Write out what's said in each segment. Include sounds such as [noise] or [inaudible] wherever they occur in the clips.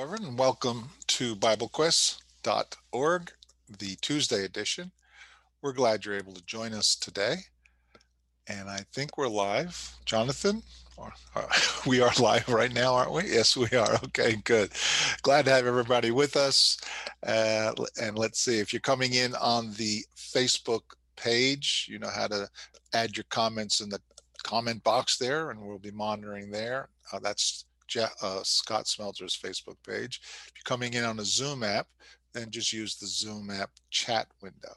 Everyone, and welcome to BibleQuest.org, the Tuesday edition. We're glad you're able to join us today. And I think we're live. Jonathan, uh, [laughs] we are live right now, aren't we? Yes, we are. Okay, good. Glad to have everybody with us. Uh, and let's see, if you're coming in on the Facebook page, you know how to add your comments in the comment box there, and we'll be monitoring there. Uh, that's uh, Scott Smeltzer's Facebook page. If you're coming in on a Zoom app, then just use the Zoom app chat window.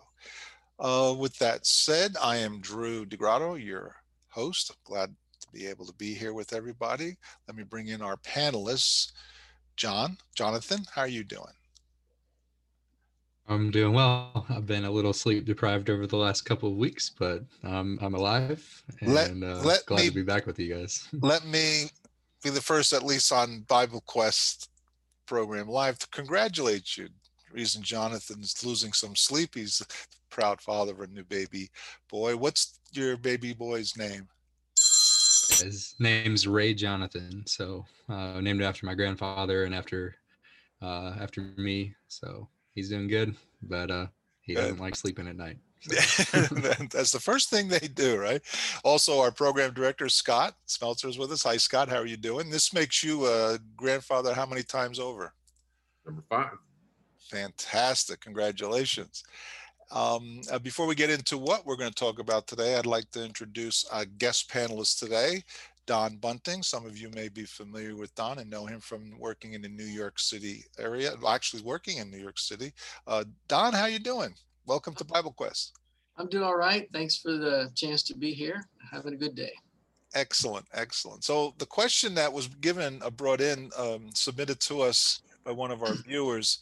Uh, with that said, I am Drew DeGrotto, your host. glad to be able to be here with everybody. Let me bring in our panelists. John, Jonathan, how are you doing? I'm doing well. I've been a little sleep deprived over the last couple of weeks, but um, I'm alive and let, uh, let glad me, to be back with you guys. [laughs] let me be the first, at least on Bible Quest program live, to congratulate you. reason Jonathan's losing some sleep, he's the proud father of a new baby boy. What's your baby boy's name? His name's Ray Jonathan. So uh, named after my grandfather and after uh, after me. So he's doing good, but uh, he good. doesn't like sleeping at night. [laughs] That's the first thing they do, right? Also, our program director, Scott Smeltzer, is with us. Hi, Scott. How are you doing? This makes you a grandfather how many times over? Number five. Fantastic. Congratulations. Um, uh, before we get into what we're going to talk about today, I'd like to introduce our guest panelist today, Don Bunting. Some of you may be familiar with Don and know him from working in the New York City area, actually working in New York City. Uh, Don, how you doing? Welcome to Bible Quest. I'm doing all right. Thanks for the chance to be here. Having a good day. Excellent, excellent. So the question that was given, uh, brought in, um, submitted to us by one of our [clears throat] viewers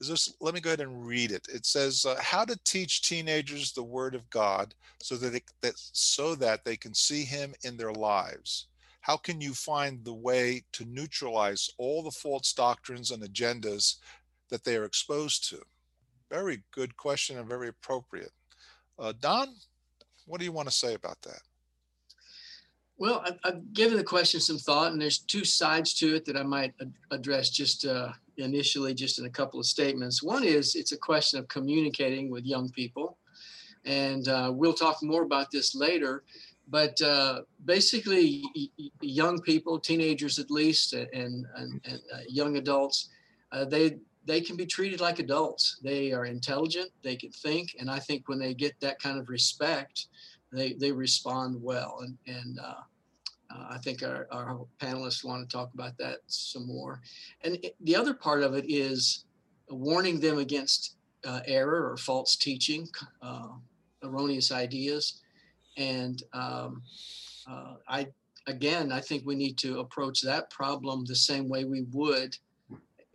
is this. Let me go ahead and read it. It says, uh, "How to teach teenagers the Word of God so that, they, that so that they can see Him in their lives. How can you find the way to neutralize all the false doctrines and agendas that they are exposed to?" Very good question and very appropriate. Uh, Don, what do you want to say about that? Well, I, have given the question some thought, and there's two sides to it that I might address just uh, initially, just in a couple of statements. One is it's a question of communicating with young people, and uh, we'll talk more about this later. But uh, basically, young people, teenagers at least, and, and, and uh, young adults, uh, they they can be treated like adults. They are intelligent, they can think, and I think when they get that kind of respect, they they respond well. And and uh, uh, I think our, our panelists want to talk about that some more. And it, the other part of it is warning them against uh, error or false teaching, uh, erroneous ideas, and um, uh, I again I think we need to approach that problem the same way we would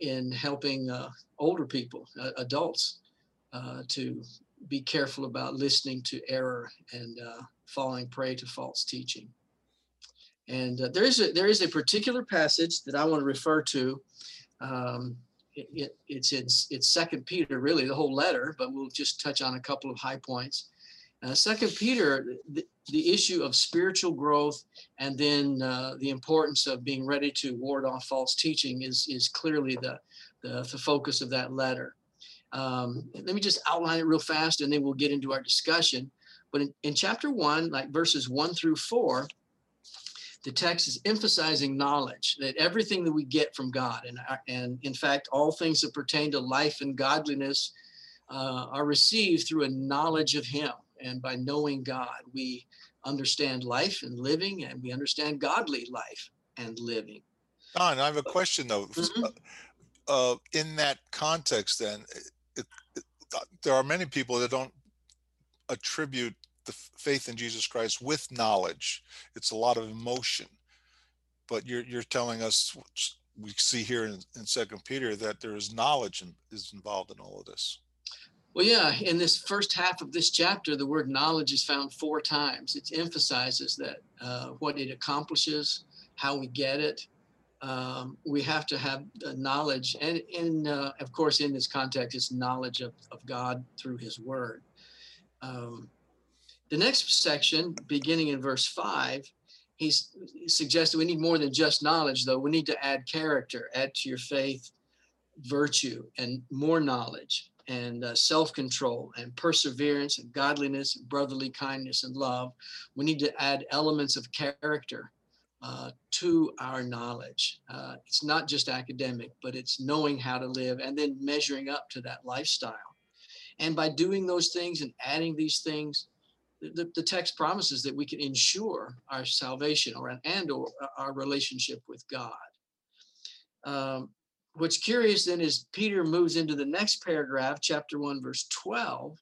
in helping uh, older people, uh, adults, uh, to be careful about listening to error and uh, falling prey to false teaching. And uh, there is a there is a particular passage that I want to refer to. Um, it, it, it's in it's Second Peter, really the whole letter, but we'll just touch on a couple of high points. Uh, Second Peter, the, the, issue of spiritual growth, and then uh, the importance of being ready to ward off false teaching is is clearly the the, the focus of that letter. Um, let me just outline it real fast, and then we'll get into our discussion. But in, in chapter one, like verses one through four, the text is emphasizing knowledge that everything that we get from God, and and in fact, all things that pertain to life and godliness. Uh, are received through a knowledge of Him and by knowing God, we understand life and living, and we understand godly life and living. Don, I have a question though. Mm-hmm. Uh, uh in that context, then, it, it, there are many people that don't attribute the faith in Jesus Christ with knowledge. It's a lot of emotion. But you're you're telling us we see here in, in Second Peter that there is knowledge in, is involved in all of this. Well, yeah, in this first half of this chapter, the word knowledge is found four times. It emphasizes that uh, what it accomplishes, how we get it. Um, we have to have knowledge, and in uh, of course, in this context, it's knowledge of, of God through His Word. Um, the next section, beginning in verse five, he's he suggested we need more than just knowledge, though. We need to add character, add to your faith virtue and more knowledge and uh, self-control and perseverance and godliness and brotherly kindness and love. We need to add elements of character uh, to our knowledge. Uh, it's not just academic but it's knowing how to live and then measuring up to that lifestyle. And by doing those things and adding these things the, the text promises that we can ensure our salvation or and or uh, our relationship with god. Um, what's curious then is Peter moves into the next paragraph, chapter 1, verse 12,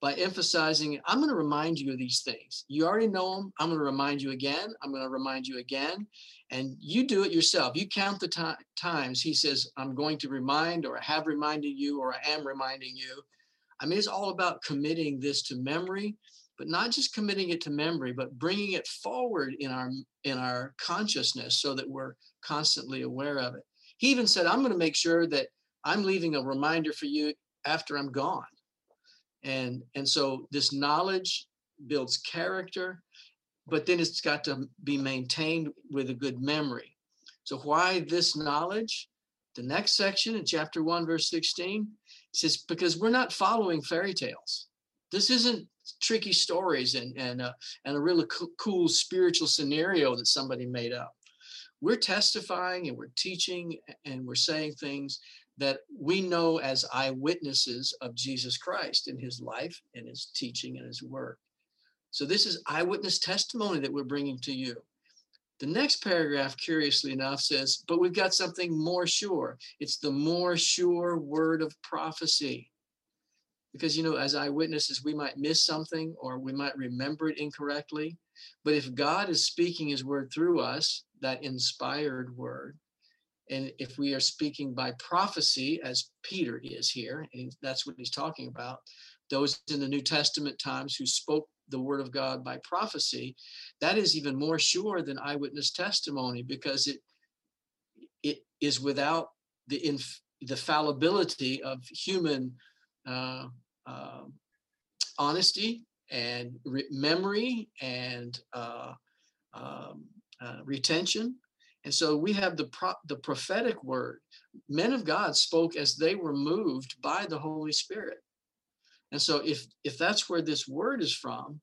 by emphasizing, I'm going to remind you of these things. You already know them. I'm going to remind you again. I'm going to remind you again. And you do it yourself. You count the times he says, I'm going to remind, or I have reminded you, or I am reminding you. I mean, it's all about committing this to memory, but not just committing it to memory, but bringing it forward in our in our consciousness so that we're constantly aware of it. He even said, I'm going to make sure that I'm leaving a reminder for you after I'm gone. And, and so this knowledge builds character, but then it's got to be maintained with a good memory. So, why this knowledge? The next section in chapter 1, verse 16 says, Because we're not following fairy tales. This isn't tricky stories and, and, uh, and a really co- cool spiritual scenario that somebody made up we're testifying and we're teaching and we're saying things that we know as eyewitnesses of Jesus Christ in his life and his teaching and his work. So this is eyewitness testimony that we're bringing to you. The next paragraph, curiously enough, says, but we've got something more sure. It's the more sure word of prophecy. Because, you know, as eyewitnesses, we might miss something or we might remember it incorrectly. But if God is speaking his word through us, that inspired word. And if we are speaking by prophecy, as Peter is here, and that's what he's talking about, those in the New Testament times who spoke the word of God by prophecy, that is even more sure than eyewitness testimony because it it is without the inf- the fallibility of human uh, uh, honesty and re- memory and uh, um, uh, retention. And so we have the pro- the prophetic word. Men of God spoke as they were moved by the Holy Spirit. And so if if that's where this word is from,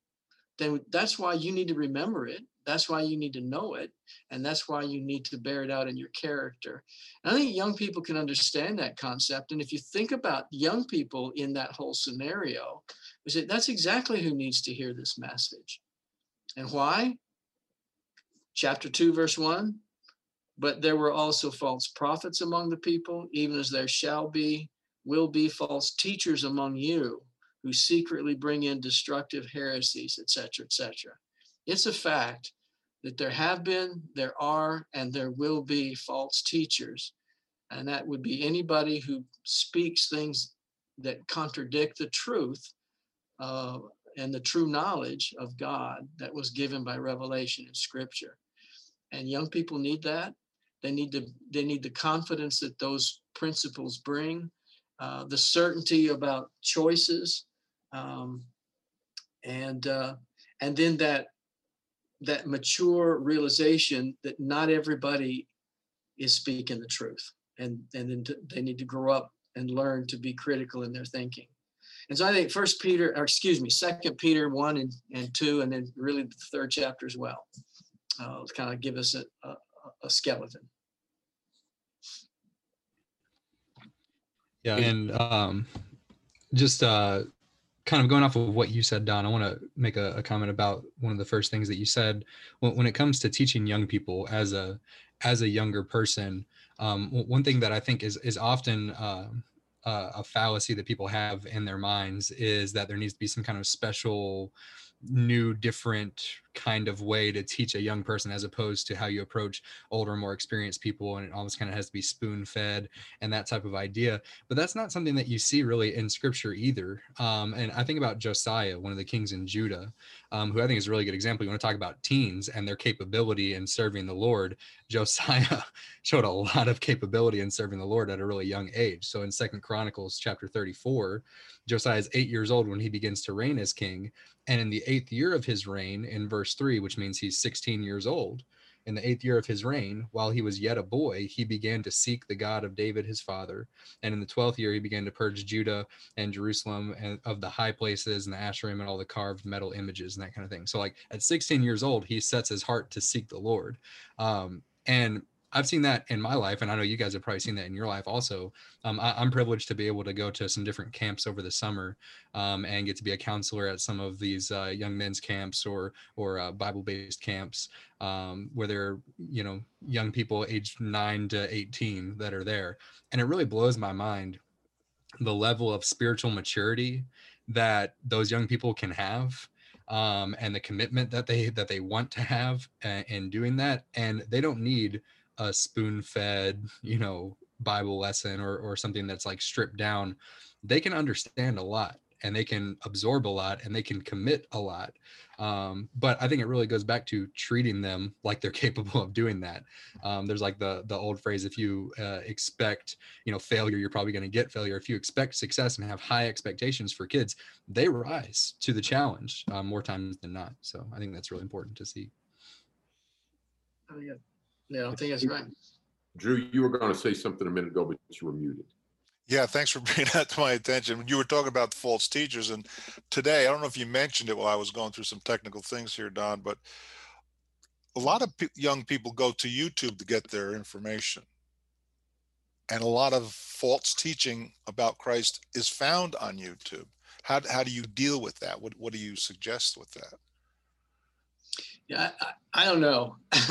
then that's why you need to remember it. That's why you need to know it. And that's why you need to bear it out in your character. And I think young people can understand that concept. And if you think about young people in that whole scenario, we say that's exactly who needs to hear this message. And why? chapter 2, verse 1. But there were also false prophets among the people, even as there shall be, will be false teachers among you who secretly bring in destructive heresies, etc., etc. It's a fact that there have been, there are, and there will be false teachers. And that would be anybody who speaks things that contradict the truth uh, and the true knowledge of God that was given by revelation in Scripture. And young people need that. They need to they need the confidence that those principles bring uh, the certainty about choices um, and uh, and then that that mature realization that not everybody is speaking the truth. And and then they need to grow up and learn to be critical in their thinking and so i think first peter or excuse me second peter one and, and two and then really the third chapter as well uh, kind of give us a, a, a skeleton. Yeah, and um, just uh, kind of going off of what you said, Don, I want to make a, a, comment about one of the first things that you said when, when, it comes to teaching young people as a as a younger person. Um, one thing that I think is is often uh, a fallacy that people have in their minds is that there needs to be some kind of special new different kind of way to teach a young person as opposed to how you approach older more experienced people and it almost kind of has to be spoon fed and that type of idea. But that's not something that you see really in scripture either. Um, and i think about josiah one of the kings in judah um, who i think is a really good example. You want to talk about teens and their capability in serving the lord. [laughs] Josiah showed a lot of capability in serving the lord at a really young age. So in second chronicles chapter 34 josiah is eight years old when he begins to reign as king and in the eighth year of his reign, in verse three, which means he's 16 years old, in the eighth year of his reign, while he was yet a boy, he began to seek the God of David his father. And in the twelfth year, he began to purge Judah and Jerusalem and of the high places and the Asherim and all the carved metal images and that kind of thing. So, like at 16 years old, he sets his heart to seek the Lord. Um, and I've seen that in my life, and I know you guys have probably seen that in your life also. Um, I, am privileged to be able to go to some different camps over the summer um, and get to be a counselor at some of these uh, young men's camps or or uh, Bible-based camps um, where they're you know young people aged nine to 18 that are there, and it really blows my mind the level of spiritual maturity that those young people can have um, and the commitment that they that they want to have uh, in doing that and they don't need a spoon fed, you know, Bible lesson or, or something that's like stripped down, they can understand a lot and they can absorb a lot and they can commit a lot. Um, but I think it really goes back to treating them like they're [laughs] capable of doing that. Um, there's like the the old phrase: if you uh, expect you know failure, you're probably going to get failure. If you expect success and have high expectations for kids, they rise to the challenge uh, more times than not. So I think that's really important to see. Oh yeah, yeah, I think that's right. Drew, you were going to say something a minute ago, but you were muted. Yeah, thanks for [laughs] bringing that to my attention. You were talking about false teachers, and today, I don't know if you mentioned it while I was going through some technical things here, Don, but a lot of p- young people go to YouTube to get their information. And a lot of false teaching about Christ is found on YouTube. How, how do you deal with that? What, what do you suggest with that? Yeah, I, I don't know. [laughs]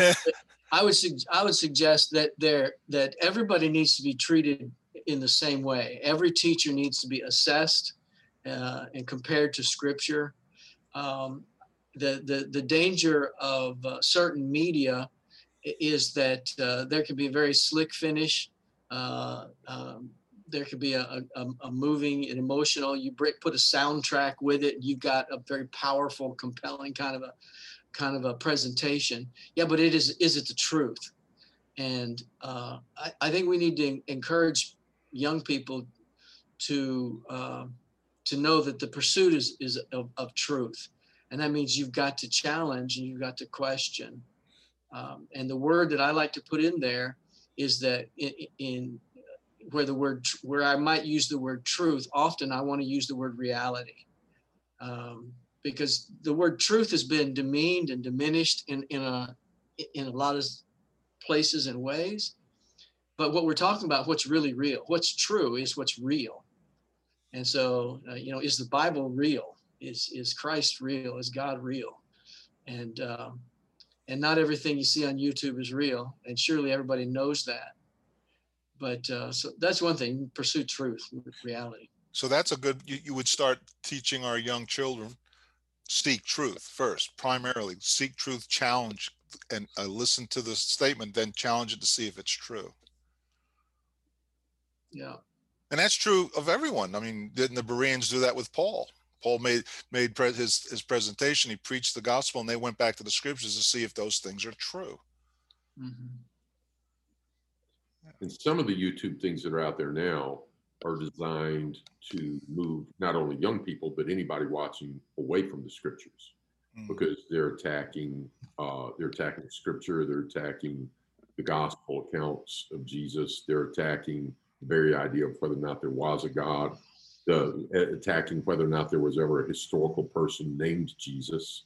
[laughs] I would I would suggest that there that everybody needs to be treated in the same way. Every teacher needs to be assessed uh, and compared to Scripture. Um, the the the danger of uh, certain media is that uh, there can be a very slick finish. Uh, um, there could be a, a, a, moving and emotional. You put a soundtrack with it. You've got a very powerful, compelling kind of a kind of a presentation. Yeah, but it is is it the truth? And uh, I, I, think we need to encourage young people to uh, to know that the pursuit is is of, of, truth, and that means you've got to challenge and you've got to question. Um, and the word that I like to put in there is that in, in where the word where I might use the word truth, often I want to use the word reality. Um, because the word truth has been demeaned and diminished in, in a in a lot of places and ways. But what we're talking about, what's really real, what's true is what's real. And so, uh, you know, is the Bible real? Is is Christ real? Is God real? And um, and not everything you see on YouTube is real, and surely everybody knows that. But uh, so that's one thing: pursue truth, reality. So that's a good. You, you would start teaching our young children seek truth first, primarily seek truth, challenge, and uh, listen to the statement, then challenge it to see if it's true. Yeah. And that's true of everyone. I mean, didn't the Bereans do that with Paul? Paul made made pre- his his presentation. He preached the gospel, and they went back to the scriptures to see if those things are true. Mm-hmm. And some of the YouTube things that are out there now are designed to move not only young people but anybody watching away from the scriptures mm. because they're attacking uh, they're attacking scripture they're attacking the gospel accounts of jesus they're attacking the very idea of whether or not there was a god the, attacking whether or not there was ever a historical person named jesus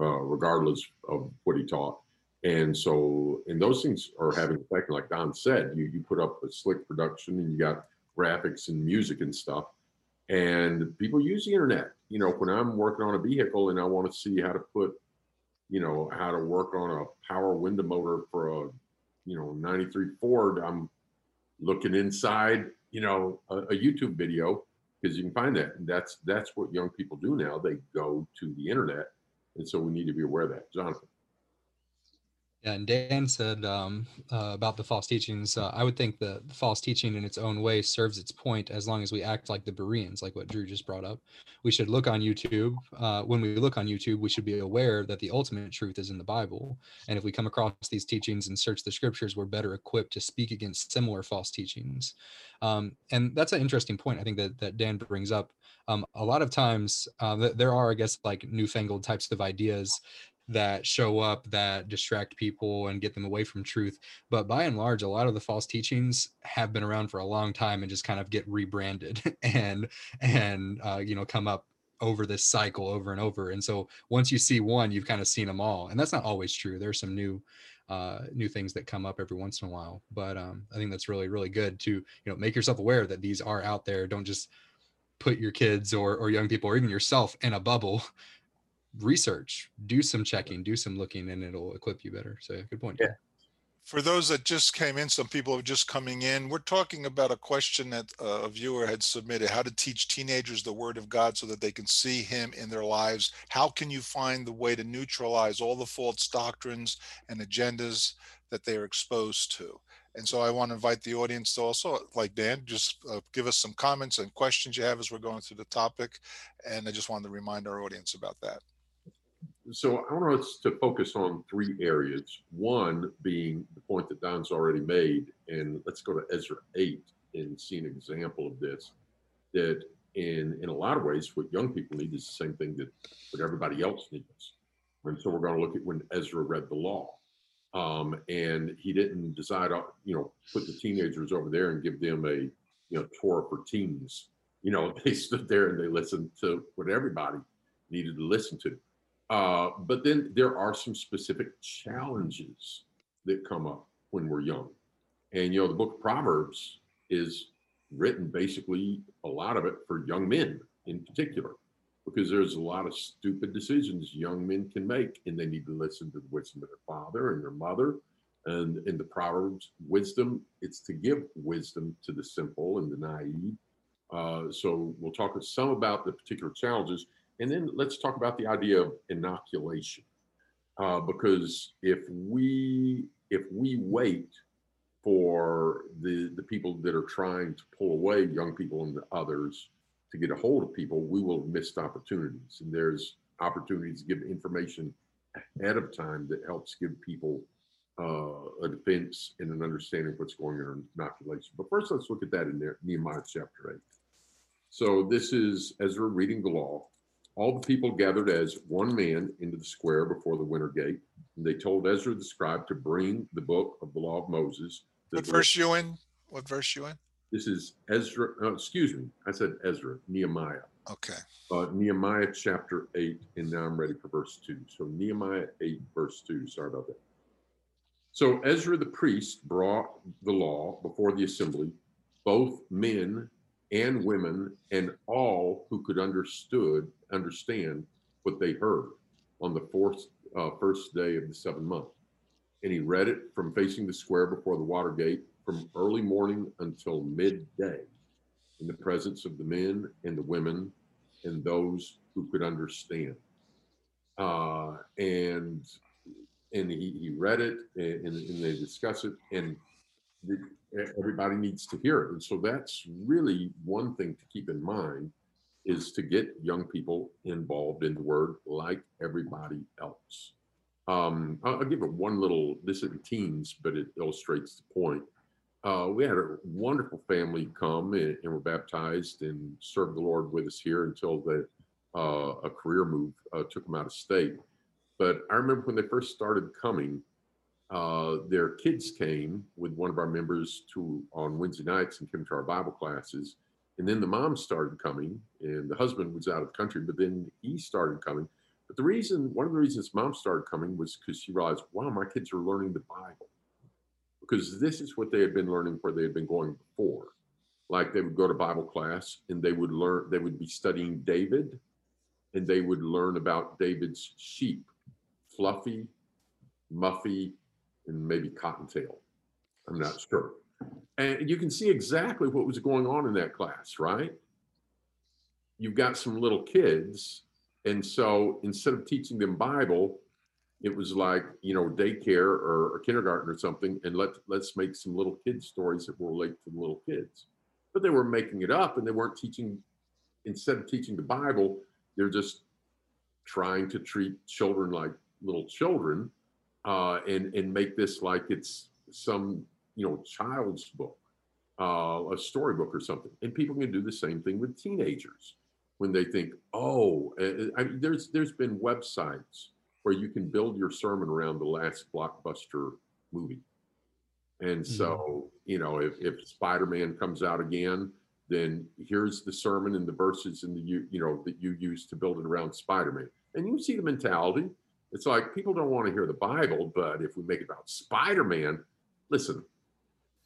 uh, regardless of what he taught and so and those things are having effect like don said you, you put up a slick production and you got graphics and music and stuff. And people use the internet. You know, when I'm working on a vehicle and I want to see how to put, you know, how to work on a power window motor for a, you know, 93 Ford, I'm looking inside, you know, a, a YouTube video because you can find that. And that's that's what young people do now. They go to the internet. And so we need to be aware of that. Jonathan. Yeah, and Dan said um, uh, about the false teachings. Uh, I would think that the false teaching in its own way serves its point as long as we act like the Bereans, like what Drew just brought up. We should look on YouTube. Uh, when we look on YouTube, we should be aware that the ultimate truth is in the Bible. And if we come across these teachings and search the scriptures, we're better equipped to speak against similar false teachings. Um, and that's an interesting point, I think, that, that Dan brings up. Um, a lot of times, uh, there are, I guess, like newfangled types of ideas that show up that distract people and get them away from truth. But by and large, a lot of the false teachings have been around for a long time and just kind of get rebranded [laughs] and and uh, you know come up over this cycle over and over. And so once you see one, you've kind of seen them all. And that's not always true. There's some new uh, new things that come up every once in a while. But um, I think that's really really good to you know make yourself aware that these are out there. Don't just put your kids or or young people or even yourself in a bubble research, do some checking, do some looking, and it'll equip you better. So good point. Yeah. For those that just came in, some people are just coming in. We're talking about a question that uh, a viewer had submitted: how to teach teenagers the Word of God so that they can see Him in their lives. How can you find the way to neutralize all the false doctrines and agendas that they are exposed to? And so I want to invite the audience to also, like Dan, just uh, give us some comments and questions you have as we're going through the topic. And I just wanted to remind our audience about that so I want us to focus on three areas. One being the point that Don's already made, and let's go to Ezra 8 and see an example of this. That in in a lot of ways, what young people need is the same thing that what everybody else needs. And so we're going to look at when Ezra read the law. Um, and he didn't decide, uh, you know, put the teenagers over there and give them a, you know, Torah for teens. You know, [laughs] they stood there and they listened to what everybody needed to listen to. Uh, but then there are some specific challenges that come up when we're young. And, you know, the book of Proverbs is written basically a lot of it for young men in particular, because there's a lot of stupid decisions young men can make, and they need to listen to the wisdom of their father and their mother. And in the Proverbs, wisdom, it's to give wisdom to the simple and the naive. Uh, so we'll talk some about the particular challenges. And then let's talk about the idea of inoculation, uh, because if we if we wait for the the people that are trying to pull away young people and others to get a hold of people, we will have missed opportunities. And there's opportunities to give information ahead of time that helps give people uh, a defense and an understanding of what's going on in inoculation. But first, let's look at that in Nehemiah chapter 8. So this is Ezra reading the law. All the people gathered as one man into the square before the water gate. And they told Ezra the scribe to bring the book of the law of Moses. What verse you in? What verse you in? This is Ezra. Uh, excuse me. I said Ezra. Nehemiah. Okay. Uh, Nehemiah chapter 8. And now I'm ready for verse 2. So Nehemiah 8, verse 2. Sorry about that. So Ezra the priest brought the law before the assembly, both men and women and all who could understood understand what they heard on the fourth uh, first day of the seventh month. And he read it from facing the square before the water gate from early morning until midday in the presence of the men and the women and those who could understand. Uh, and and he, he read it and, and they discuss it and the, everybody needs to hear it. And so that's really one thing to keep in mind is to get young people involved in the word like everybody else. Um, I'll, give it one little, this isn't teens, but it illustrates the point. Uh, we had a wonderful family come and, and, were baptized and served the Lord with us here until the, uh, a career move uh, took them out of state. But I remember when they first started coming, uh, their kids came with one of our members to on Wednesday nights and came to our Bible classes. And then the mom started coming, and the husband was out of the country, but then he started coming. But the reason, one of the reasons mom started coming was because she realized, wow, my kids are learning the Bible. Because this is what they had been learning where they had been going before. Like they would go to Bible class and they would learn, they would be studying David and they would learn about David's sheep, Fluffy, Muffy, and maybe Cottontail. I'm not sure. And you can see exactly what was going on in that class, right? You've got some little kids. And so instead of teaching them Bible, it was like, you know, daycare or, or kindergarten or something, and let, let's make some little kids stories that will relate to the little kids. But they were making it up and they weren't teaching, instead of teaching the Bible, they're just trying to treat children like little children uh, and and make this like it's some you know child's book, uh, a storybook or something. And people can do the same thing with teenagers when they think, oh, I mean, there's there's been websites where you can build your sermon around the last blockbuster movie. And so, you know, if, if Spider-Man comes out again, then here's the sermon and the verses and the you you know that you use to build it around Spider-Man. And you see the mentality. It's like people don't want to hear the Bible, but if we make it about Spider-Man, listen,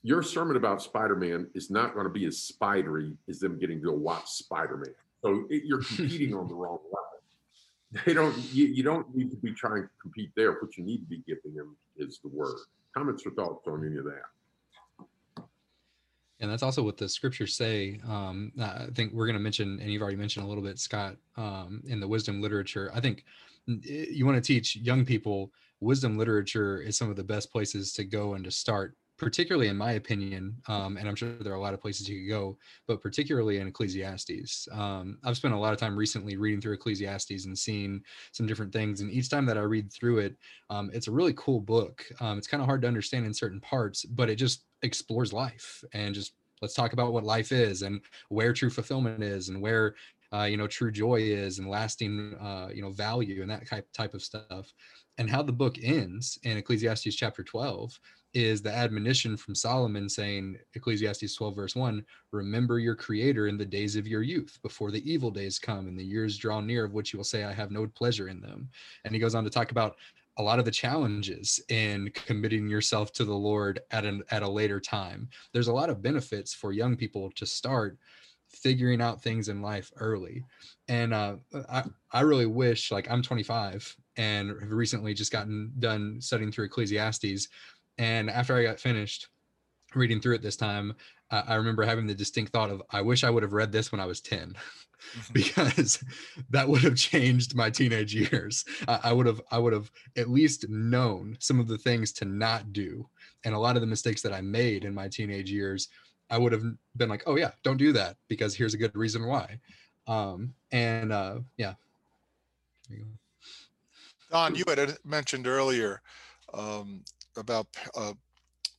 your sermon about Spider-Man is not going to be as spidery as them getting to watch Spider-Man. So it, you're competing on the [laughs] wrong level. They don't. You, you don't need to be trying to compete there. What you need to be giving them is the word. Comments or thoughts on any of that? And that's also what the scriptures say. Um, I think we're going to mention, and you've already mentioned a little bit, Scott, um, in the wisdom literature. I think you want to teach young people wisdom literature is some of the best places to go and to start particularly in my opinion, um, and I'm sure there are a lot of places you could go, but particularly in Ecclesiastes. Um, I've spent a lot of time recently reading through Ecclesiastes and seeing some different things. And each time that I read through it, um, it's a really cool book. Um, it's kind of hard to understand in certain parts, but it just explores life and just let's talk about what life is and where true fulfillment is and where uh, you know true joy is and lasting uh, you know value and that type type of stuff and how the book ends in ecclesiastes chapter 12 is the admonition from Solomon saying, Ecclesiastes 12, verse 1, remember your creator in the days of your youth, before the evil days come and the years draw near, of which you will say, I have no pleasure in them. And he goes on to talk about a lot of the challenges in committing yourself to the Lord at an at a later time. There's a lot of benefits for young people to start figuring out things in life early. And uh, I, I really wish, like, I'm 25 and have recently just gotten done studying through Ecclesiastes. And after I got finished reading through it this time, uh, I remember having the distinct thought of, I wish I would have read this when I was 10. [laughs] Mm-hmm. because that would have changed my teenage years. I, I would have I would have at least known some of the things to not do, and a lot of the mistakes that I made in my teenage years, I would have been like, oh yeah, don't do that because here's a good reason why. Um, and uh, yeah. Don, you had mentioned earlier um, about uh,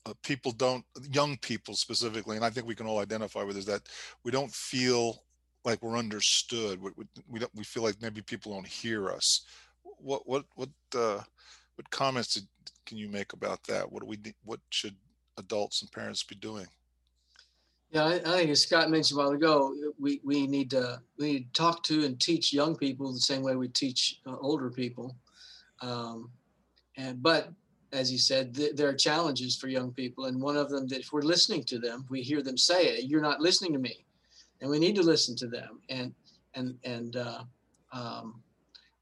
uh, people don't, young people specifically, and I think we can all identify with is that we don't feel like we're understood. We, we, don't, we feel like maybe people don't hear us. What, what, what, uh, what comments did, can you make about that? What do we, what should adults and parents be doing? Yeah, I, I, think as Scott mentioned a while ago, we, we need to we need to talk to and teach young people the same way we teach uh, older people. Um, and but as you said, th- there are challenges for young people, and one of them that if we're listening to them, we hear them say it. You're not listening to me, and we need to listen to them. And and and uh, um,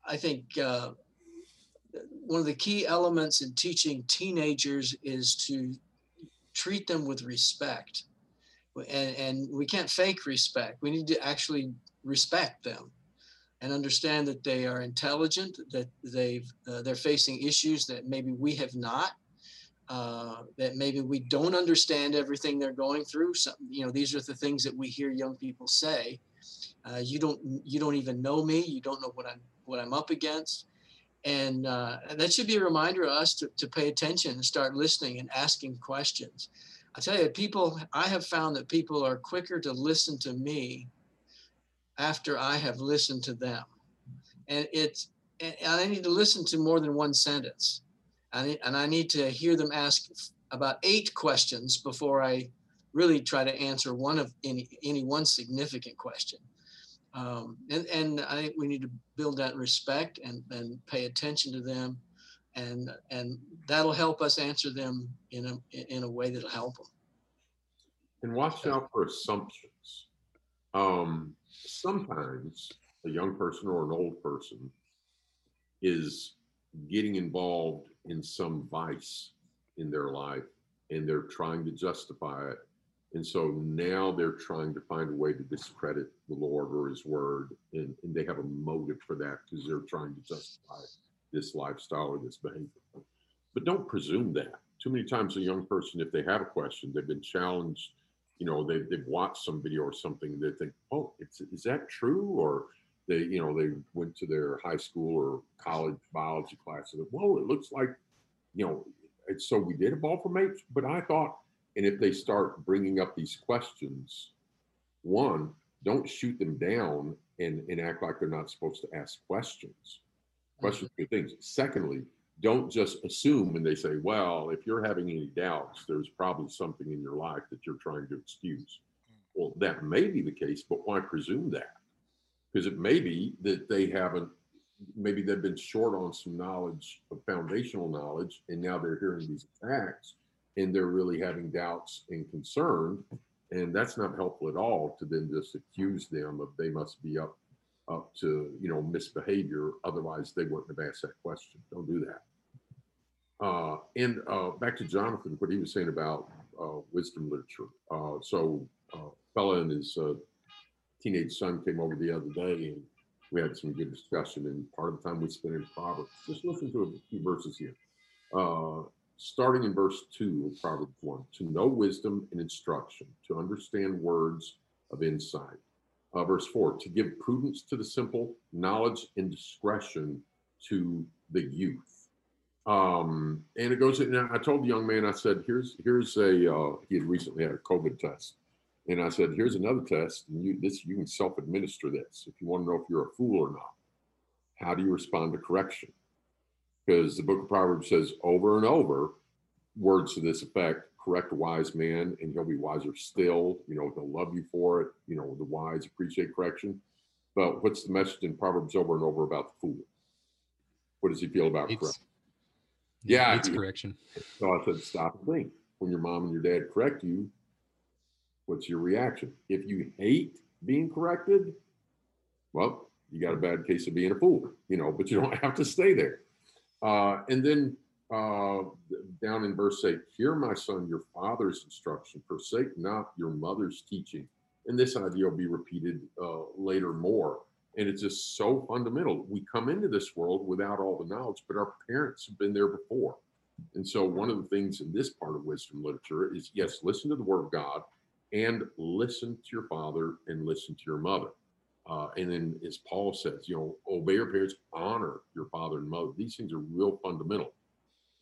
I think uh, one of the key elements in teaching teenagers is to treat them with respect, and and we can't fake respect. We need to actually respect them and understand that they are intelligent, that they've uh, they're facing issues that maybe we have not, uh, that maybe we don't understand everything they're going through. You know, these are the things that we hear young people say. Uh, you don't you don't even know me. You don't know what I'm what I'm up against. And, uh, and that should be a reminder to us to, to pay attention and start listening and asking questions. I tell you, people, I have found that people are quicker to listen to me after I have listened to them. And it's, and I need to listen to more than one sentence. And, and I need to hear them ask about eight questions before I really try to answer one of any, any one significant question. Um, and, and I think we need to build that respect and, and pay attention to them. And, and that'll help us answer them in a, in a way that'll help them. And watch out for assumptions. Um, sometimes a young person or an old person is getting involved in some vice in their life and they're trying to justify it. And so now they're trying to find a way to discredit the Lord or his word. And, and they have a motive for that because they're trying to justify this lifestyle or this behavior. But don't presume that. Too many times, a young person, if they have a question, they've been challenged you know they, they've watched some video or something they think oh it's is that true? Or they you know they went to their high school or college biology class and well it looks like you know it's so we did evolve from apes but i thought and if they start bringing up these questions one don't shoot them down and, and act like they're not supposed to ask questions. Mm-hmm. Questions good things. Secondly, don't just assume when they say, well, if you're having any doubts, there's probably something in your life that you're trying to excuse. Hmm. Well, that may be the case, but why presume that? Because it may be that they haven't, maybe they've been short on some knowledge of foundational knowledge, and now they're hearing hmm. these attacks and they're really having doubts and concern. And that's not helpful at all to then just accuse them of they must be up up to you know misbehavior. Otherwise, they wouldn't have asked that question. Don't do that. Uh, and uh, back to Jonathan, what he was saying about uh, wisdom literature. Uh, so, uh, fella and his uh, teenage son came over the other day, and we had some good discussion. And part of the time we spent in Proverbs. Just listen to a few verses here. starting in verse two of Proverbs one: to know wisdom and instruction, to understand words of insight uh, verse 4 to give prudence to the simple, knowledge and discretion to the youth. Um, and it goes, and I told the young man, I said, here's, here's a, uh, he had recently had a COVID test. And I said, here's another test. And you, this, you can self administer this if you want to know if you're a fool or not. How do you respond to correction? Because the book of Proverbs says over and over words to this effect correct wise man and he'll be wiser still. You know, he'll love you for it. You know, the wise appreciate correction. But what's the message in Proverbs over and over about the fool? What does he feel about it's, correction? Yeah, it's correction. So I said, stop and think. When your mom and your dad correct you, what's your reaction? If you hate being corrected, well, you got a bad case of being a fool, you know, but you don't [laughs] have to stay there. Uh, and then uh, down in verse 8 Hear, my son, your father's instruction, forsake not your mother's teaching. And this idea will be repeated uh, later more. And it's just so fundamental. We come into this world without all the knowledge, but our parents have been there before. And so, one of the things in this part of wisdom literature is yes, listen to the word of God and listen to your father and listen to your mother. Uh, and then, as Paul says, you know, obey your parents, honor your father and mother. These things are real fundamental.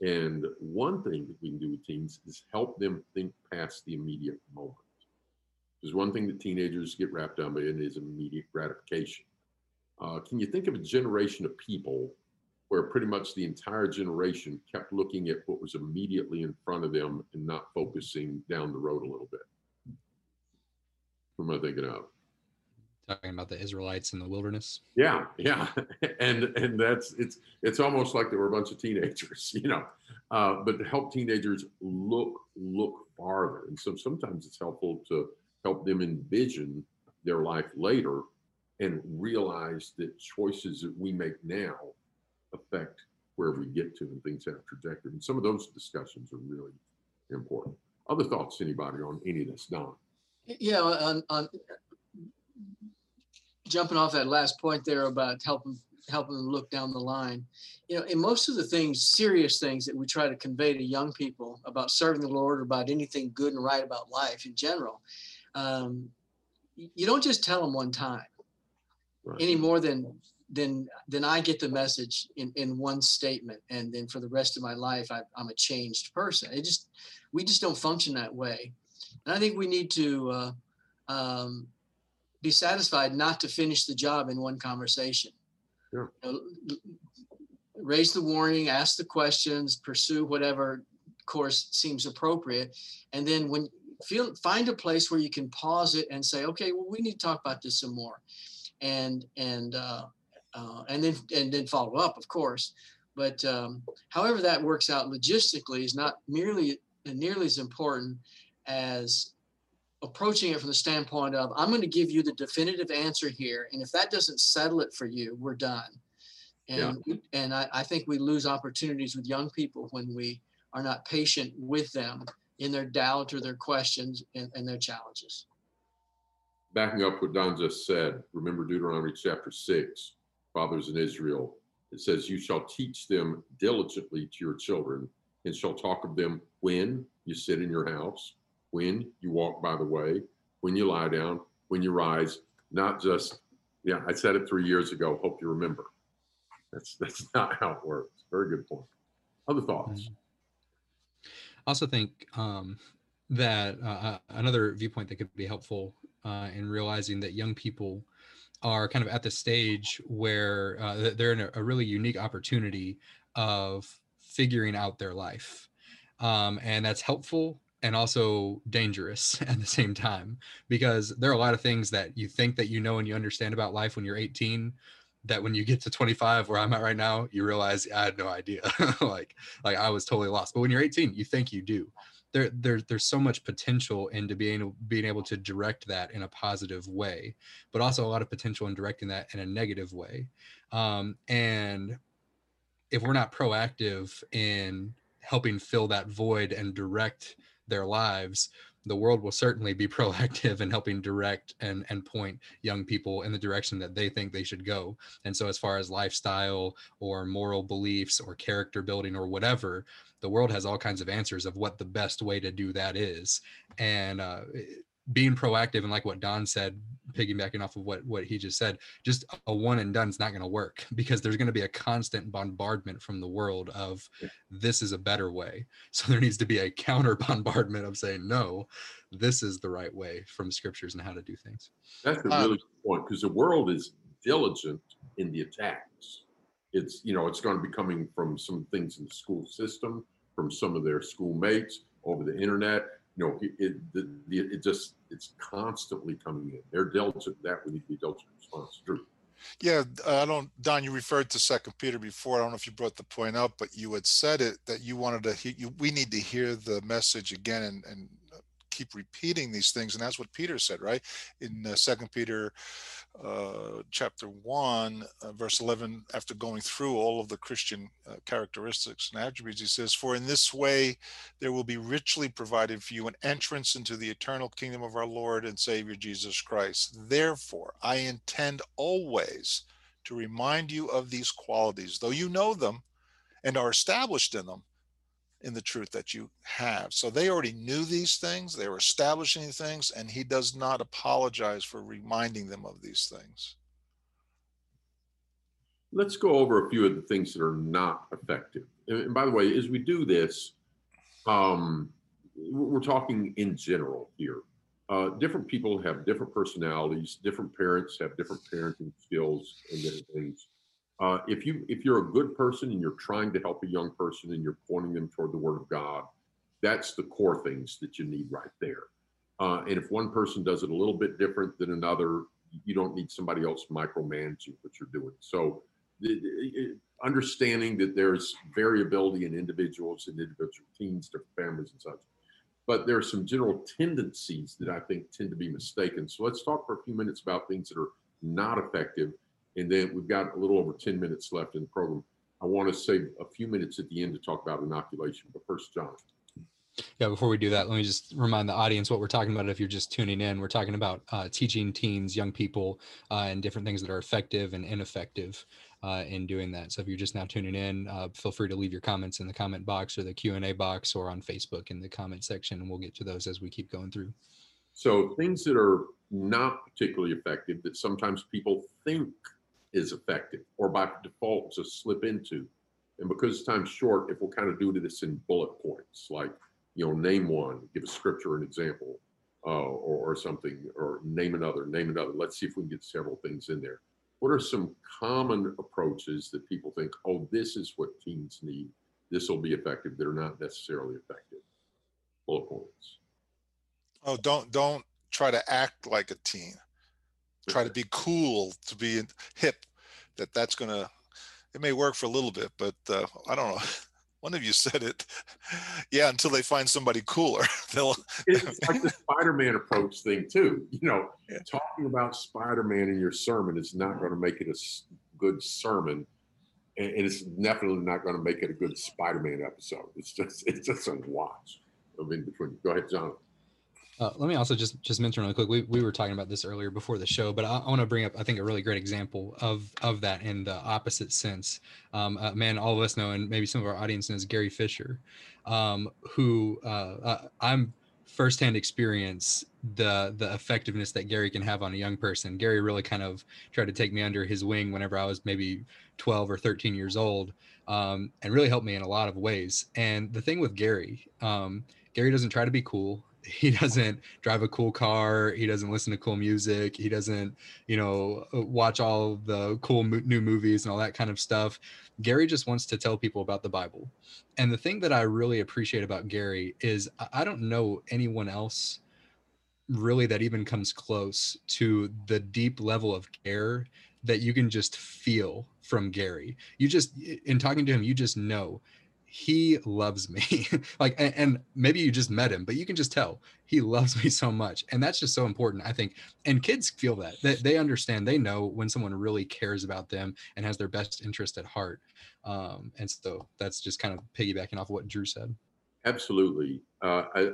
And one thing that we can do with teens is help them think past the immediate moment. There's one thing that teenagers get wrapped up in is immediate gratification. Uh, can you think of a generation of people where pretty much the entire generation kept looking at what was immediately in front of them and not focusing down the road a little bit? Who am I thinking of? Talking about the Israelites in the wilderness. Yeah, yeah, [laughs] and and that's it's it's almost like they were a bunch of teenagers, [laughs] you know. Uh, but to help teenagers look look farther, and so sometimes it's helpful to help them envision their life later and realize that choices that we make now affect where we get to and things have trajectory. And some of those discussions are really important. Other thoughts, anybody on any of this, Don? Yeah, on, on jumping off that last point there about helping helping them look down the line. You know in most of the things serious things that we try to convey to young people about serving the lord or about anything good and right about life in general um, you don't just tell them one time right. any more than than than i get the message in in one statement and then for the rest of my life I, i'm a changed person. It just we just don't function that way. And i think we need to uh, um, be satisfied not to finish the job in one conversation. Sure. You know, raise the warning, ask the questions, pursue whatever course seems appropriate, and then when feel find a place where you can pause it and say, okay, well, we need to talk about this some more, and and uh, uh, and then and then follow up, of course. But um, however that works out logistically is not merely nearly as important as approaching it from the standpoint of i'm going to give you the definitive answer here and if that doesn't settle it for you we're done. And yeah. and I, I, think we lose opportunities with young people when we are not patient with them in their doubt or their questions and, and their challenges. Backing up what don just said remember deuteronomy chapter 6 fathers in israel. It says you shall teach them diligently to your children and shall talk of them when you sit in your house when you walk by the way, when you lie down, when you rise, not just, yeah, I said it three years ago. Hope you remember. That's that's [laughs] not how it works. Very good point. Other thoughts? Mm-hmm. I also think um, that uh, uh, another viewpoint that could be helpful uh, in realizing that young people are kind of at the stage where uh, they're in a, a, really unique opportunity of figuring out their life. Um, and that's helpful and also dangerous [laughs] at the same time because there are a lot of things that you think that you know and you understand about life when you're 18 that when you get to 25 where i'm at right now you realize i had no idea. [laughs] Like like i was totally lost. But when you're 18 you think you do. There, there there's so much potential into being being able to direct that in a positive way but also a lot of potential in directing that in a negative way. Um, and if we're not proactive in helping fill that void and direct their lives the world will certainly be [laughs] proactive in helping direct and and point young people in the direction that they think they should go. And so as far as lifestyle or moral beliefs or character building or whatever the world has all kinds of answers of what the best way to do that is. And uh, being proactive and like what Don said, piggybacking off of what what he just said, just a one and done is not going to work [laughs] because there's going to be a constant bombardment from the world of this is a better way. [laughs] So there needs to be a counter bombardment of saying no, this is the right way from scriptures and how to do things. That's a really um, good point because the world is diligent in the attacks. It's you know it's going to be coming from some things in the school system, from some of their schoolmates over the internet you know, it, it, the, the, it just, it's constantly coming in. They're dealt with That we need to be diligent response. Drew. Yeah, I don't, Don, you referred to Second Peter before. I don't know if you brought the point up, but you had said it that you wanted to, hear, you, we need to hear the message again and, and keep repeating these things. And that's what Peter said, right? In uh, Second Peter uh, chapter 1, uh, verse 11, after going through all of the Christian uh, characteristics and attributes, he says, For in this way there will be richly provided for you an entrance into the eternal kingdom of our Lord and Savior Jesus Christ. Therefore, I intend always to remind you of these qualities, though you know them and are established in them in the truth that you have. So they already knew these things, they were establishing things, and he does not apologize for reminding them of these things. Let's go over a few of the things that are not effective. And by the way, as we do this, um, we're talking in general here. Uh, different people have different personalities, different parents have different parenting skills and different things. Uh, if you if you're a good person and you're trying to help a young person and you're pointing them toward the Word of God, that's the core things that you need right there. Uh, and if one person does it a little bit different than another, you don't need somebody else micromanaging what you're doing. So, understanding that there's variability in individuals and individual teams, different families, and such. But there are some general tendencies that I think tend to be mistaken. So let's talk for a few minutes about things that are not effective and then we've got a little over 10 minutes left in the program. I want to save a few minutes at the end to talk about inoculation. But first, John. Yeah, before we do that, let me just remind the audience what we're talking about. If you're just tuning in, we're talking about uh, teaching teens, young people, uh, and different things that are effective and ineffective uh, in doing that. So if you're just now tuning in, uh, feel free to leave your comments in the comment box or the Q and A box or on Facebook in the comment section, and we'll get to those as we keep going through. So things that are not particularly effective that sometimes people think is effective or by default to slip into. And because time's short, if we'll kind of do this in bullet points, like, you know, name one, give a scripture, an example, uh, or, or something, or name another, name another. Let's see if we can get several things in there. What are some common approaches that people think, oh, this is what teens need? This will be effective. They're not necessarily effective. Bullet points. Oh, don't don't try to act like a teen try to be cool, to be hip, that that's going to, it may work for a little bit, but uh, I don't know. [laughs] One of you said it. [laughs] Yeah, until they find somebody cooler, [laughs] they'll. it's like the Spider-Man approach thing too. You know, yeah. talking about Spider-Man in your sermon is not going to make it a good sermon, and it's definitely not going to make it a good Spider-Man episode. It's just it's just a watch of in between. Go ahead, Jonathan. Uh, let me also just just mention really quick. We, we were talking about this earlier before the show, but I, I want to bring up I think a really great example of of that in the opposite sense. Um, uh, man, all of us know, and maybe some of our audience knows Gary Fisher, um, who uh, uh I'm firsthand experience the the effectiveness that Gary can have on a young person. Gary really kind of tried to take me under his wing whenever I was maybe 12 or 13 years old, um, and really helped me in a lot of ways. And the thing with Gary, um, Gary doesn't try to be cool [laughs] he doesn't drive a cool car he doesn't listen to cool music he doesn't you know uh, watch all the cool mo- new movies and all that kind of stuff. Gary just wants to tell people about the bible. And the thing that i really appreciate about gary is i don't know anyone else really that even comes close to the deep level of care that you can just feel from gary. You just in talking to him you just know he loves me. [laughs] Like and, and, maybe you just met him but you can just tell he loves [laughs] me so much and that's just so important i think. And kids feel that they, they understand they know when someone really cares about them and has their best interest at heart. Um, and so that's just kind of piggybacking off what drew said. Absolutely. Uh, I,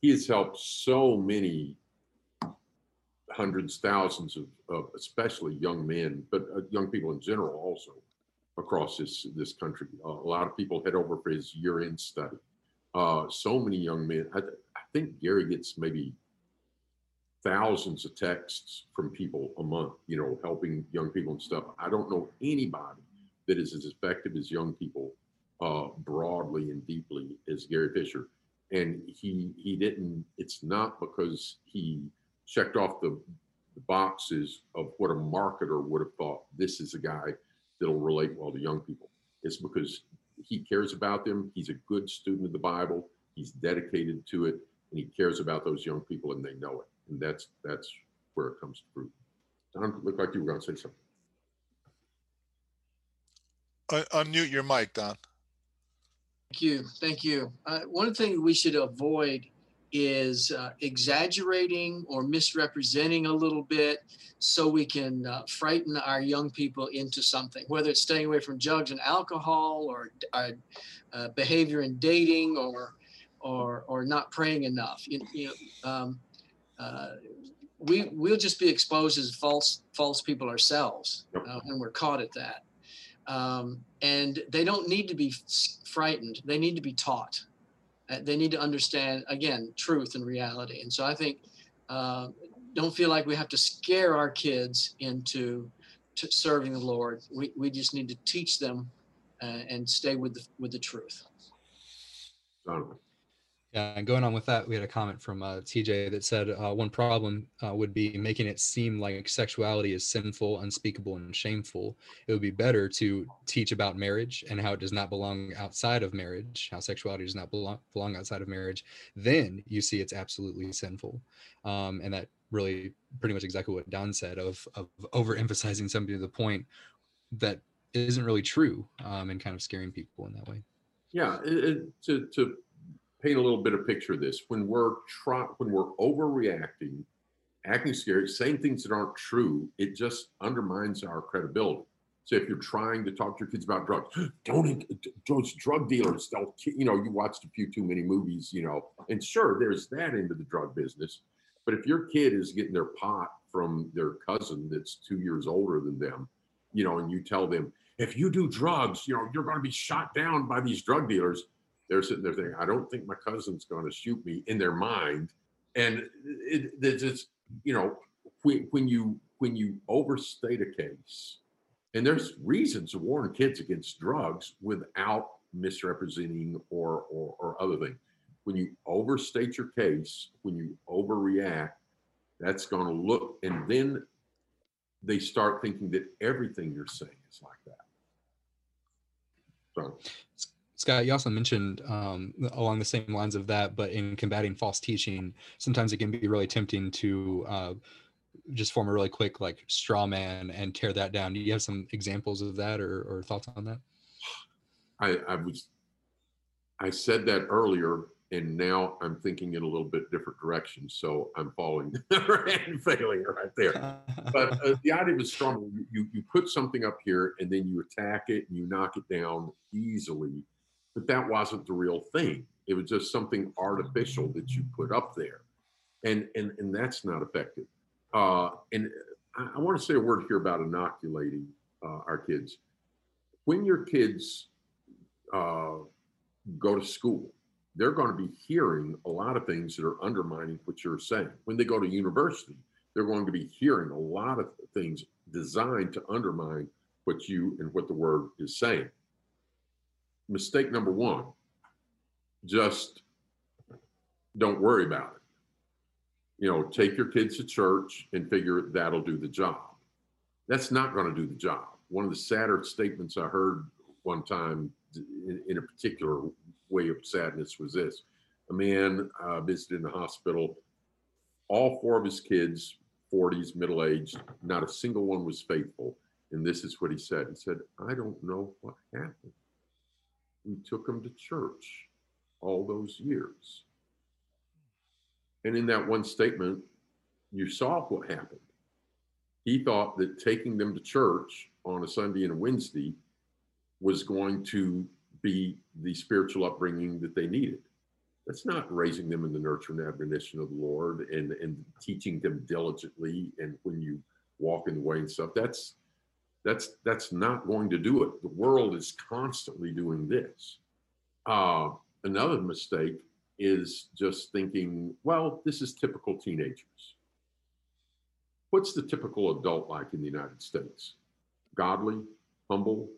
he has helped so many hundreds thousands of, of especially young men but uh, young people in general also across this this country. Uh, a lot of people head over for his year-end study. Uh, so many young men. I, I, think Gary gets maybe thousands of texts from people a month. You know, helping young people and stuff. I don't know anybody that is as effective as young people uh, broadly and deeply as Gary Fisher. And he he didn't. It's not because he checked off the, the boxes of what a marketer would have thought. This is a guy that'll relate well to young people. It's because he cares about them. He's a good student of the Bible. He's dedicated to it, and he cares about those young people, and they know it. And that's that's where it comes through. Don, looked like you were going to say something. unmute your mic, Don. Thank you. Thank you. Uh, one thing we should avoid is uh, exaggerating or misrepresenting a little bit so we can uh, frighten our young people into something, whether it's staying away from drugs and alcohol or uh, uh behavior in dating or, or, or not praying enough. You, you know, um, uh, we, we'll just be exposed as false, false people ourselves, uh, and we're caught at that. Um, and they don't need to be frightened. They need to be taught. Uh, they need to understand again truth and reality. And so i think uh, don't feel like we have to scare our kids into serving the lord. We, we just need to teach them uh, and stay with the with the truth yeah, and going on with that, we had a comment from uh, TJ that said uh, one problem uh, would be making it seem like sexuality is sinful, unspeakable, and shameful. It would be better to teach about marriage and how it does not belong outside of marriage, how sexuality does not belong, belong outside of marriage. Then you see it's absolutely sinful, um, and that really pretty much exactly what Don said of of overemphasizing something to the point that isn't really true, um, and kind of scaring people in that way. Yeah, it, it, to to paint a little bit of picture of this. When we're try, when we're overreacting, acting scary, saying things that aren't true, it just undermines our credibility. So if you're trying to talk to your kids about drugs, [gasps] don't those drug dealers, they'll you know, you watched a few too many movies, you know, and sure, there's that into the drug business. But if your kid is getting their pot from their cousin that's two years older than them, you know, and you tell them, if you do drugs, you know, you're going to be shot down by these drug dealers they're sitting there thinking, I don't think my cousin's going to shoot me in their mind. And it, it's just, you know, when, when you when you overstate a case, and there's reasons to warn kids against drugs without misrepresenting or, or, or other things. When you overstate your case, when you overreact, that's going to look, and then they start thinking that everything you're saying is like that. So Scott, you also mentioned um, along the same lines of that, but in combating false teaching, sometimes it can be really tempting to uh, just form a really quick like straw man and tear that down. Do you have some examples of that or, or thoughts on that? I, I was, I said that earlier, and now I'm thinking in a little bit different direction. So I'm falling [laughs] and failing right there. But uh, the idea of a man, you, you put something up here and then you attack it and you knock it down easily but that wasn't the real thing. It was just something artificial that you put up there, and and and that's not effective. Uh, and I, I want to say a word here about inoculating uh, our kids. When your kids uh, go to school, they're going to be hearing a lot of things that are undermining what you're saying. When they go to university, they're going to be hearing a lot of things designed to undermine what you and what the word is saying mistake number one, just don't worry about it. You know, take your kids to church and figure that'll do the job. That's not going to do the job. One of the sadder statements I heard one time in, in a particular way of sadness was this a man uh, visited in the hospital, all four of his kids, 40s, middle aged, not a single one was faithful. And this is what he said. He said, I don't know what happened. We took them to church all those years. And in that one statement, you saw what happened. He thought that taking them to church on a Sunday and a Wednesday was going to be the spiritual upbringing that they needed. That's not raising them in the nurture and admonition of the Lord and, and teaching them diligently and when you walk in the way and stuff. That's that's that's not going to do it. The world is constantly doing this. Uh, another mistake is just thinking, well, this is typical teenagers. What's the typical adult like in the United States? Godly, humble,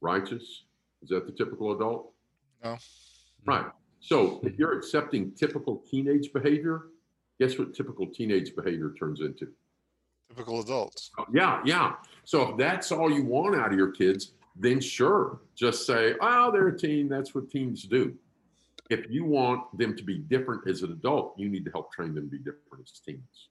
righteous? Is that the typical adult? No. Right. So if you're accepting typical teenage behavior, guess what typical teenage behavior turns into? Typical adults. Oh, yeah, yeah. So if that's all you want out of your kids, then sure, just say, oh, they're a teen. That's what teens do. If you want them to be different as an adult, you need to help train them to be different as teens.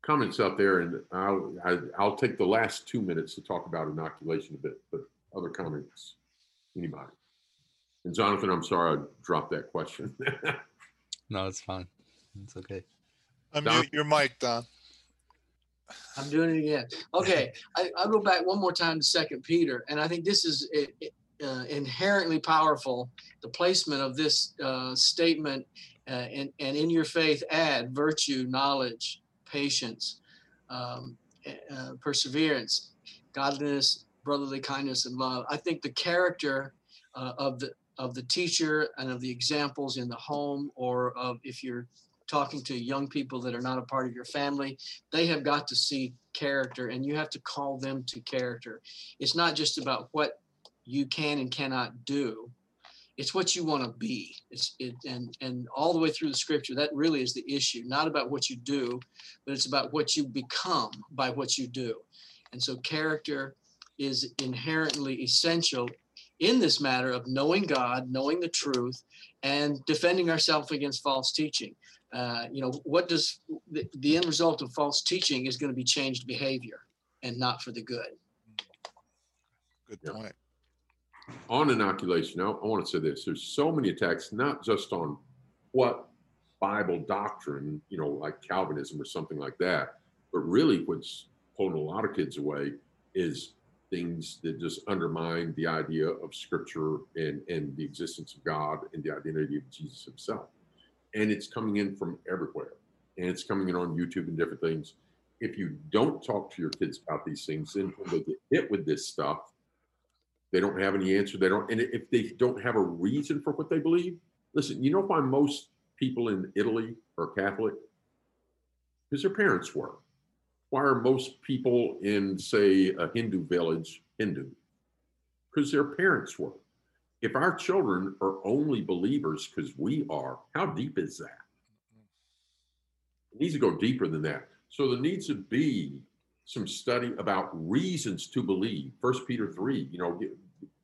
Comments out there, and I'll, I, will i will take the last two minutes to talk about inoculation a bit, but other comments? Anybody? And Jonathan, I'm sorry I dropped that question. [laughs] no, it's fine. It's okay. Unmute your mic, Don. I'm doing it again. Okay, I, will go back one more time to Second Peter, and I think this is uh, inherently powerful. The placement of this uh, statement, uh, and, and in your faith, add virtue, knowledge, patience, um, uh, perseverance, godliness, brotherly kindness, and love. I think the character uh, of the of the teacher and of the examples in the home, or of if you're talking to young people that are not a part of your family, they have got to see character and you have to call them to character. It's not just about what you can and cannot do. It's what you want to be. It's it and and all the way through the scripture, that really is the issue. Not about what you do, but it's about what you become by what you do. And so character is inherently essential in this matter of knowing God, knowing the truth, and defending ourselves against false teaching. Uh, you know, what does the, the end result of false teaching is going to be changed behavior and not for the good. Good point. On inoculation, I, I want to say this there's so many attacks, not just on what Bible doctrine, you know, like Calvinism or something like that, but really what's pulling a lot of kids away is things that just undermine the idea of scripture and, and the existence of God and the identity of Jesus himself and it's coming in from everywhere and it's coming in on YouTube and different things. If you don't talk to your kids about these things, then when they get hit with this stuff, they don't have any answer. They don't, and if they don't have a reason for what they believe, listen, you know why most people in Italy are Catholic? Because their parents were. Why are most people in, say, a Hindu village Hindu? Because their parents were if our children are only believers because we are, how deep is that? It needs to go deeper than that. So there needs to be some study about reasons to believe. First Peter 3, you know,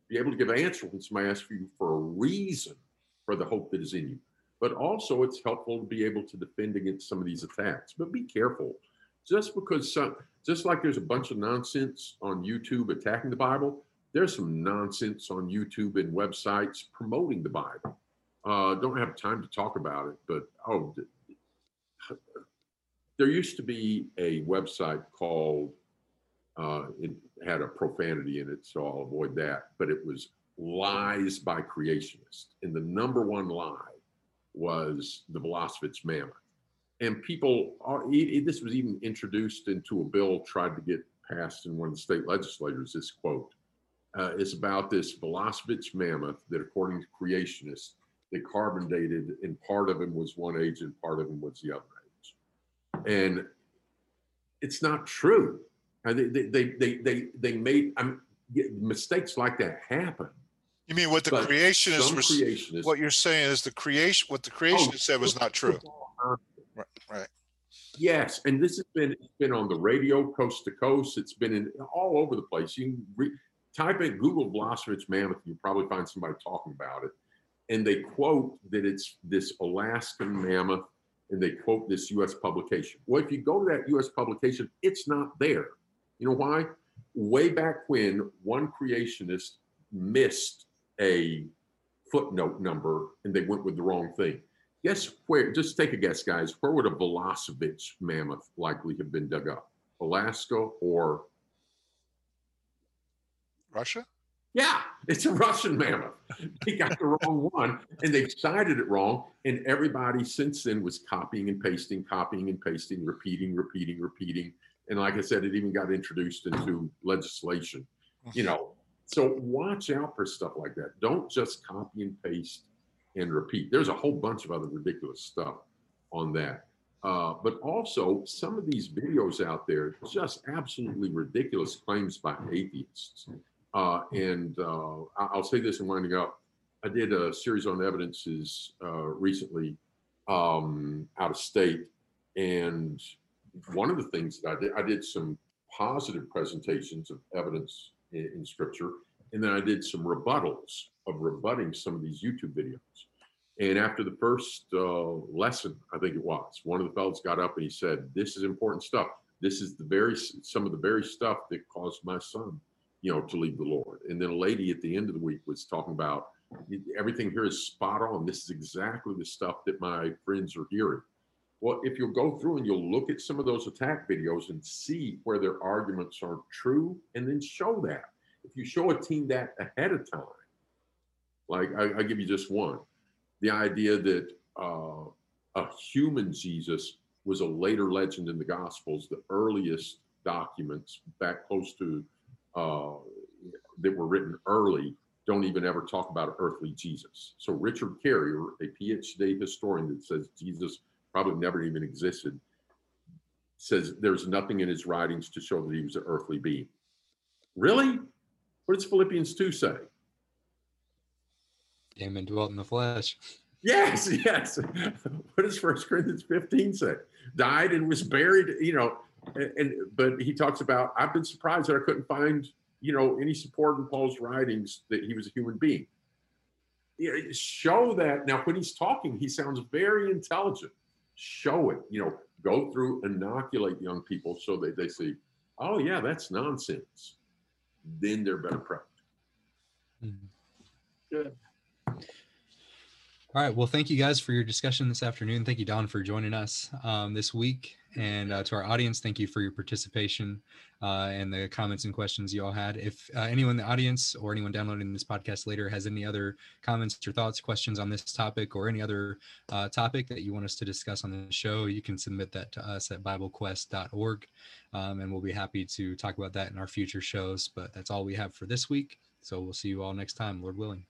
be able to give an answer when somebody asks you for a reason for the hope that is in you. But also it's helpful to be able to defend against some of these attacks. But be careful. Just because some, just like there's a bunch of nonsense on YouTube attacking the Bible, there's some nonsense on YouTube and websites promoting the Bible. Uh, don't have time to talk about it, but oh, there used to be a website called, uh, it had a profanity in it, so I'll avoid that, but it was Lies by Creationists. And the number one lie was the Vollosovitch Mammoth. And people, are, this was even introduced into a bill tried to get passed in one of the state legislatures, this quote uh, is about this Vollosovitch mammoth that, according to creationists, they carbon dated, and part of him was one age and part of him was the other age. And it's not true. They, they, they, they, they, they made I mean, mistakes like that happen. You mean what the But creationists were, creationists. what you're saying is the creation, what the Oh, creationists said was not true. Right, Right. Yes, and this has been it's been on the radio coast to coast. It's been in all over the place. You can re, type in Google Vollosovitch Mammoth, you'll probably find somebody talking about it. And they quote that it's this Alaskan mammoth, and they quote this U.S. publication. Well, if you go to that U.S. publication, it's not there. You know why? Way back when, one creationist missed a footnote number, and they went with the wrong thing. Guess where? Just take a guess, guys. Where would a Vollosovitch mammoth likely have been dug up? Alaska or? Russia? Yeah, it's a Russian mammoth. They got the wrong one, and they've cited it wrong. And everybody since then was copying and pasting, copying and pasting, repeating, repeating, repeating. And like I said, it even got introduced into legislation. You know, so watch out for stuff like that. Don't just copy and paste and repeat. There's a whole bunch of other ridiculous stuff on that. Uh, but also, some of these videos out there, just absolutely ridiculous claims by atheists. Uh, and uh, I'll say this in winding up. I did a series on evidences uh, recently um, out of state. And one of the things that I did, I did some positive presentations of evidence in, in scripture. And then I did some rebuttals of rebutting some of these YouTube videos. And after the first uh, lesson, I think it was, one of the fellows got up and he said, "This is important stuff. This is the very some of the very stuff that caused my son, you know, to leave the Lord." And then a lady at the end of the week was talking about everything here is spot on. This is exactly the stuff that my friends are hearing. Well, if you'll go through and you'll look at some of those attack videos and see where their arguments are true, and then show that. If you show a team that ahead of time, like I, give you just one the idea that uh, a human Jesus was a later legend in the Gospels. The earliest documents back close to uh, that were written early don't even ever talk about an earthly Jesus. So Richard Carrier, a PhD historian that says Jesus probably never even existed, says there's nothing in his writings to show that he was an earthly being. Really? What does Philippians 2 say? Came and dwelt in the flesh. [laughs] Yes, yes. [laughs] What does First Corinthians 15 say? Died and was buried, you know, and, and but he talks about I've been surprised that I couldn't find, you know, any support in Paul's writings that he was a human being. You know, show that now when he's talking, he sounds very intelligent. Show it, you know, go through, inoculate young people so that they see, oh yeah, that's nonsense. Then they're better prepped. Mhm. Good. All right. Well, thank you guys for your discussion this afternoon. Thank you, Don, for joining us um, this week. And uh, to our audience, thank you for your participation uh, and the comments and questions you all had. If uh, anyone in the audience or anyone downloading this podcast later has any other comments or thoughts, questions on this topic or any other uh, topic that you want us to discuss on the show, you can submit that to us at BibleQuest.org. Um, and we'll be happy to talk about that in our future shows. But that's all we have for this week. So we'll see you all next time, Lord willing.